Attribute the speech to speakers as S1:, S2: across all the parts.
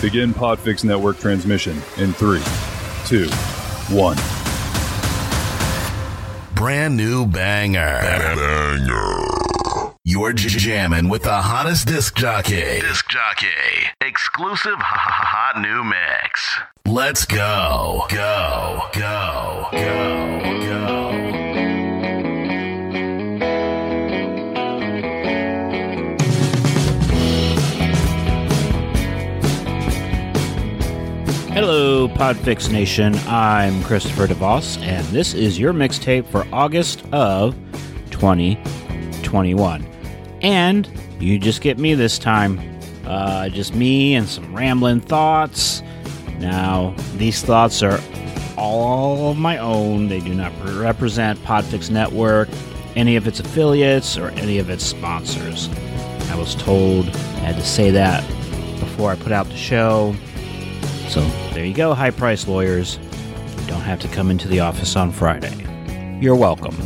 S1: Begin Podfix Network transmission in three, two, one.
S2: Brand new banger. Banger. You're j- jamming with the hottest disc jockey. Disc jockey. Exclusive hot new mix. Let's go. Go. Go. Go. Go.
S3: Podfix Nation. I'm Christopher DeVos, and this is your mixtape for August of 2021. And you just get me this time. Uh, just me and some rambling thoughts. Now, these thoughts are all of my own. They do not represent Podfix Network, any of its affiliates, or any of its sponsors. I was told I had to say that before I put out the show. So there you go, high price lawyers. You don't have to come into the office on Friday. You're welcome.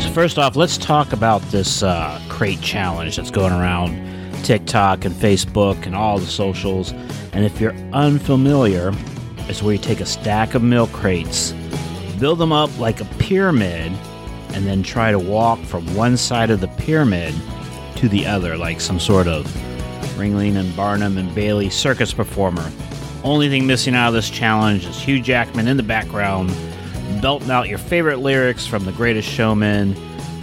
S3: So, first off, let's talk about this uh, crate challenge that's going around TikTok and Facebook and all the socials. And if you're unfamiliar, it's where you take a stack of milk crates, build them up like a pyramid, and then try to walk from one side of the pyramid to the other, like some sort of Ringling and Barnum and Bailey circus performer. Only thing missing out of this challenge is Hugh Jackman in the background, belting out your favorite lyrics from The Greatest Showman,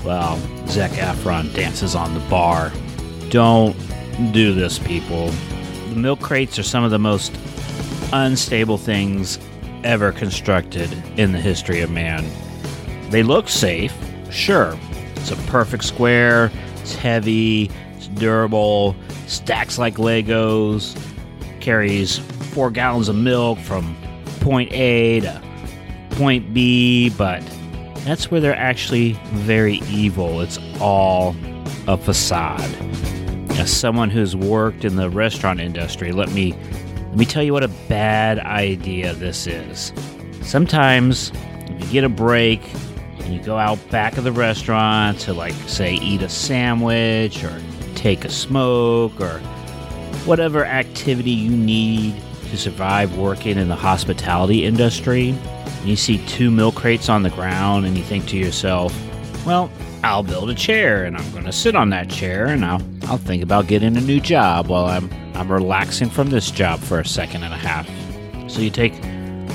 S3: while Zac Efron dances on the bar. Don't do this, people. The milk crates are some of the most unstable things ever constructed in the history of man. They look safe, sure. It's a perfect square, it's heavy, it's durable, stacks like Legos, carries four gallons of milk from point A to point B, but that's where they're actually very evil. It's all a facade. As someone who's worked in the restaurant industry, let me let me tell you what a bad idea this is. Sometimes you get a break and you go out back of the restaurant to like say eat a sandwich or take a smoke or whatever activity you need to survive working in the hospitality industry, and you see two milk crates on the ground and you think to yourself, well, I'll build a chair and I'm going to sit on that chair and I'll, I'll think about getting a new job while I'm, I'm relaxing from this job for a second and a half. So you take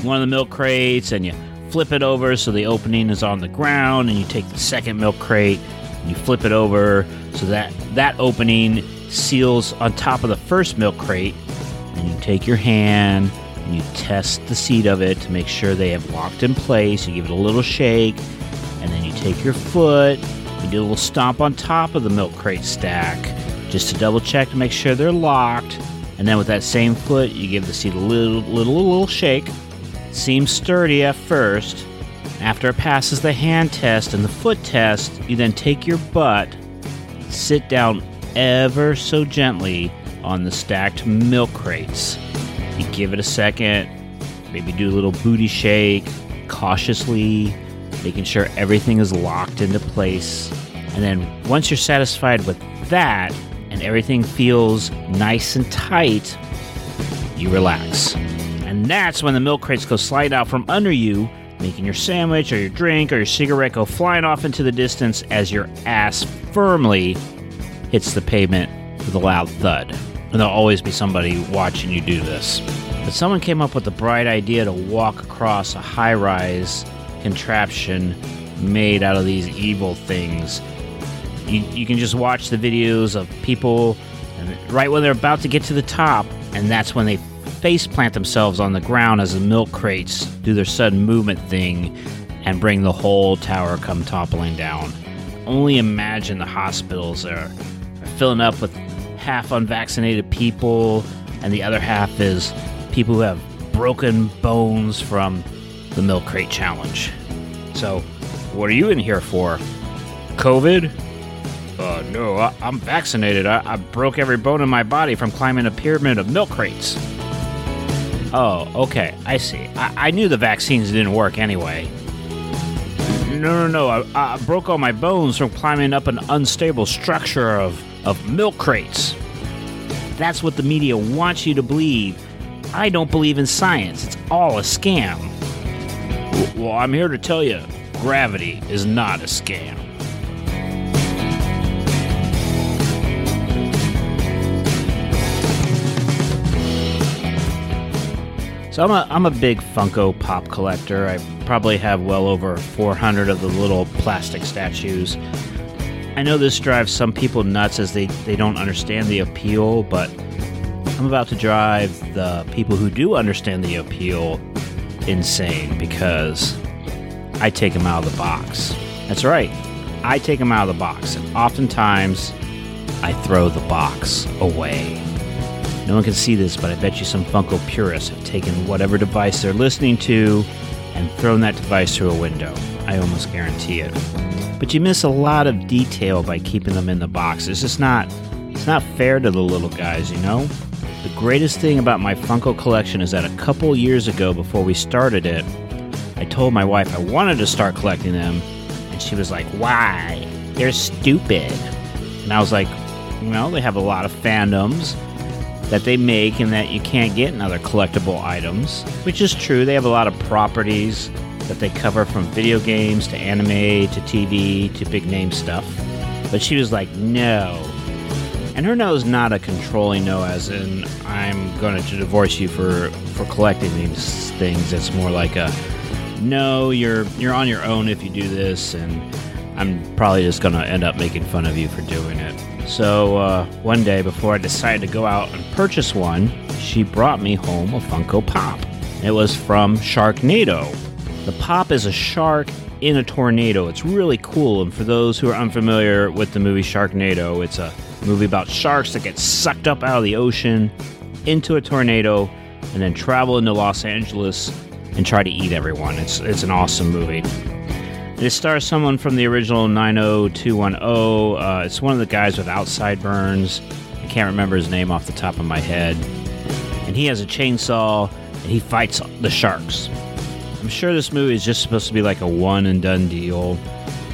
S3: one of the milk crates and you flip it over so the opening is on the ground and you take the second milk crate and you flip it over so that that opening seals on top of the first milk crate. And you take your hand and you test the seat of it to make sure they have locked in place. You give it a little shake, and then you take your foot, you do a little stomp on top of the milk crate stack just to double check to make sure they're locked. And then with that same foot, you give the seat a little, little, little shake. Seems sturdy at first, after it passes the hand test and the foot test, you then take your butt, sit down ever so gently on the stacked milk crates. You give it a second, maybe do a little booty shake, cautiously, making sure everything is locked into place. And then once you're satisfied with that and everything feels nice and tight, you relax. And that's when the milk crates go slide out from under you making your sandwich or your drink or your cigarette go flying off into the distance as your ass firmly hits the pavement with a loud thud. And there'll always be somebody watching you do this. But someone came up with the bright idea to walk across a high rise contraption made out of these evil things. You, you can just watch the videos of people, and right when they're about to get to the top, and that's when they face plant themselves on the ground as the milk crates do their sudden movement thing and bring the whole tower come toppling down. Only imagine the hospitals are, are filling up with half unvaccinated people, and the other half is people who have broken bones from the milk crate challenge. So, what are you in here for? COVID? Uh, no, I, am vaccinated. I, I broke every bone in my body from climbing a pyramid of milk crates. Oh, okay. I see. I, I knew the vaccines didn't work anyway. No, no, no. I, I broke all my bones from climbing up an unstable structure of, of milk crates. that's what the media wants you to believe. I don't believe in science. It's all a scam. Well, I'm here to tell you gravity is not a scam. So I'm a, I'm a big Funko Pop collector. I probably have well over 400 of the little plastic statues. I know this drives some people nuts as they, they don't understand the appeal, but I'm about to drive the people who do understand the appeal insane because I take them out of the box. That's right, I take them out of the box, and oftentimes I throw the box away. No one can see this, but I bet you some Funko purists have taken whatever device they're listening to and thrown that device through a window. I almost guarantee it. But you miss a lot of detail by keeping them in the box. It's just not it's not fair to the little guys, you know? The greatest thing about my Funko collection is that a couple years ago before we started it, I told my wife I wanted to start collecting them, and she was like, "Why? They're stupid." And I was like, "Well, they have a lot of fandoms." That they make and that you can't get in other collectible items, which is true. They have a lot of properties that they cover from video games to anime to TV to big name stuff. But she was like, no. And her no is not a controlling no, as in, I'm going to divorce you for, for collecting these things. It's more like a, no, you're, you're on your own if you do this, and I'm probably just going to end up making fun of you for doing it. So uh, one day, before I decided to go out and purchase one, she brought me home a Funko Pop. It was from Sharknado. The Pop is a shark in a tornado. It's really cool. And for those who are unfamiliar with the movie Sharknado, it's a movie about sharks that get sucked up out of the ocean into a tornado and then travel into Los Angeles and try to eat everyone. It's it's an awesome movie. It stars someone from the original 90210. Uh, it's one of the guys with outside burns. I can't remember his name off the top of my head. And he has a chainsaw and he fights the sharks. I'm sure this movie is just supposed to be like a one and done deal.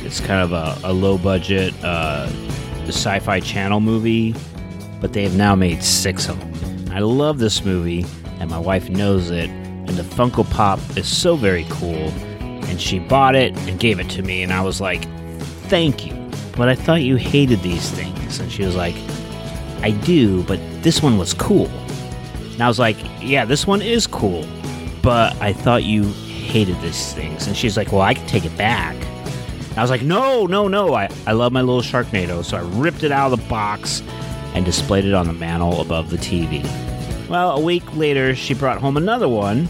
S3: It's kind of a, a low budget uh, sci fi channel movie, but they have now made six of them. I love this movie, and my wife knows it, and the Funko Pop is so very cool and she bought it and gave it to me and I was like, "Thank you." But I thought you hated these things. And she was like, "I do, but this one was cool." And I was like, "Yeah, this one is cool, but I thought you hated these things." And she's like, "Well, I can take it back." And I was like, "No, no, no. I I love my little Sharknado." So I ripped it out of the box and displayed it on the mantle above the TV. Well, a week later, she brought home another one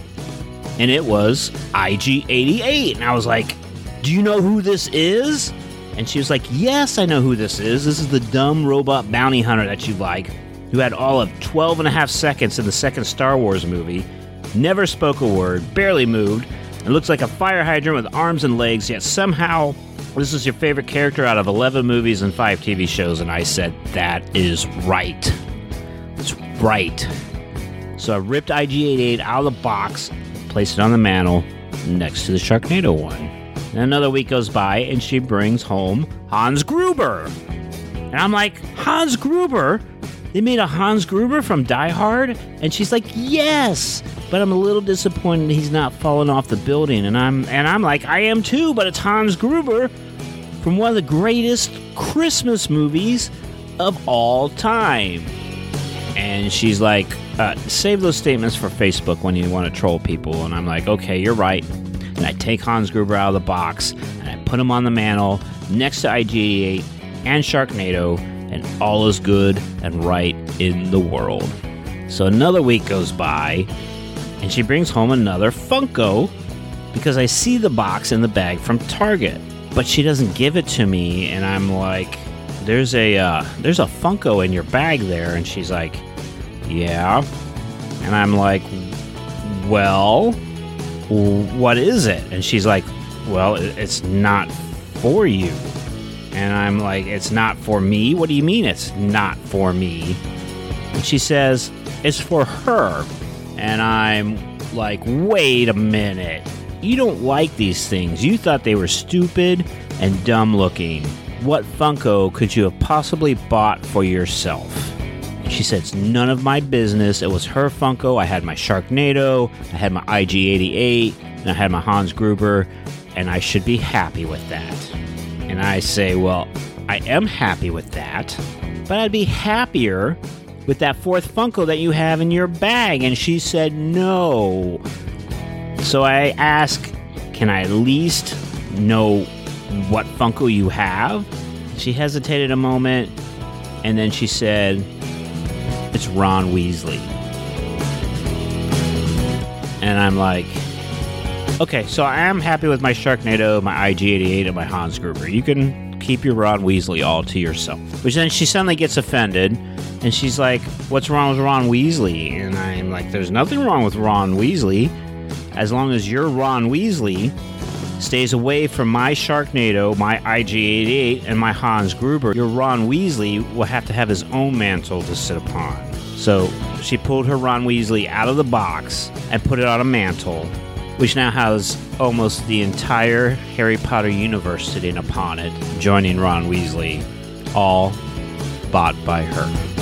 S3: and it was IG88. And I was like, Do you know who this is? And she was like, Yes, I know who this is. This is the dumb robot bounty hunter that you like, who had all of 12 and a half seconds in the second Star Wars movie, never spoke a word, barely moved, and looks like a fire hydrant with arms and legs, yet somehow this is your favorite character out of 11 movies and 5 TV shows. And I said, That is right. It's right. So I ripped IG88 out of the box, placed it on the mantle next to the Sharknado one. And another week goes by, and she brings home Hans Gruber. And I'm like, Hans Gruber? They made a Hans Gruber from Die Hard? And she's like, yes. But I'm a little disappointed he's not falling off the building. And I'm and I'm like, I am too, but it's Hans Gruber from one of the greatest Christmas movies of all time. And she's like, uh, save those statements for Facebook when you want to troll people. And I'm like, okay, you're right. And I take Hans Gruber out of the box and I put him on the mantle next to IG88 and Sharknado, and all is good and right in the world. So another week goes by, and she brings home another Funko because I see the box in the bag from Target, but she doesn't give it to me, and I'm like, "There's a uh, there's a Funko in your bag there," and she's like, yeah. And I'm like, Well, what is it? And she's like, Well, it's not for you. And I'm like, It's not for me? What do you mean it's not for me? And she says, It's for her. And I'm like, Wait a minute. You don't like these things. You thought they were stupid and dumb looking. What Funko could you have possibly bought for yourself? She said it's none of my business. It was her Funko. I had my Sharknado, I had my IG88, and I had my Hans Gruber, and I should be happy with that. And I say, well, I am happy with that, but I'd be happier with that fourth Funko that you have in your bag. And she said, no. So I ask, can I at least know what Funko you have? She hesitated a moment, and then she said, it's Ron Weasley. And I'm like, okay, so I am happy with my Sharknado, my IG88, and my Hans Gruber. You can keep your Ron Weasley all to yourself. Which then she suddenly gets offended, and she's like, what's wrong with Ron Weasley? And I'm like, there's nothing wrong with Ron Weasley. As long as you're Ron Weasley stays away from my Sharknado, my IG88, and my Hans Gruber, your Ron Weasley will have to have his own mantle to sit upon. So she pulled her Ron Weasley out of the box and put it on a mantle, which now has almost the entire Harry Potter universe sitting upon it, joining Ron Weasley, all bought by her.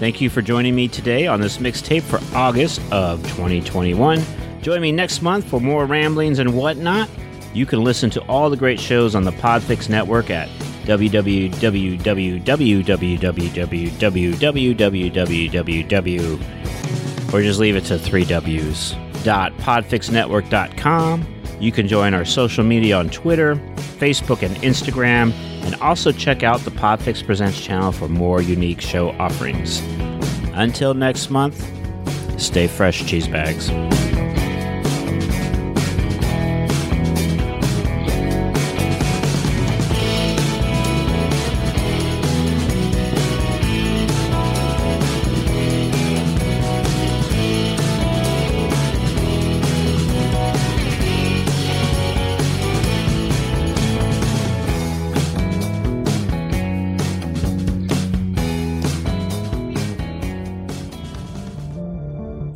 S3: Thank you for joining me today on this mixtape for August of 2021. Join me next month for more ramblings and whatnot. You can listen to all the great shows on the Podfix Network at www.www.www or just leave it to three W's. Podfixnetwork.com. You can join our social media on Twitter, Facebook, and Instagram and also check out the Podfix Presents channel for more unique show offerings. Until next month, stay fresh, cheese bags.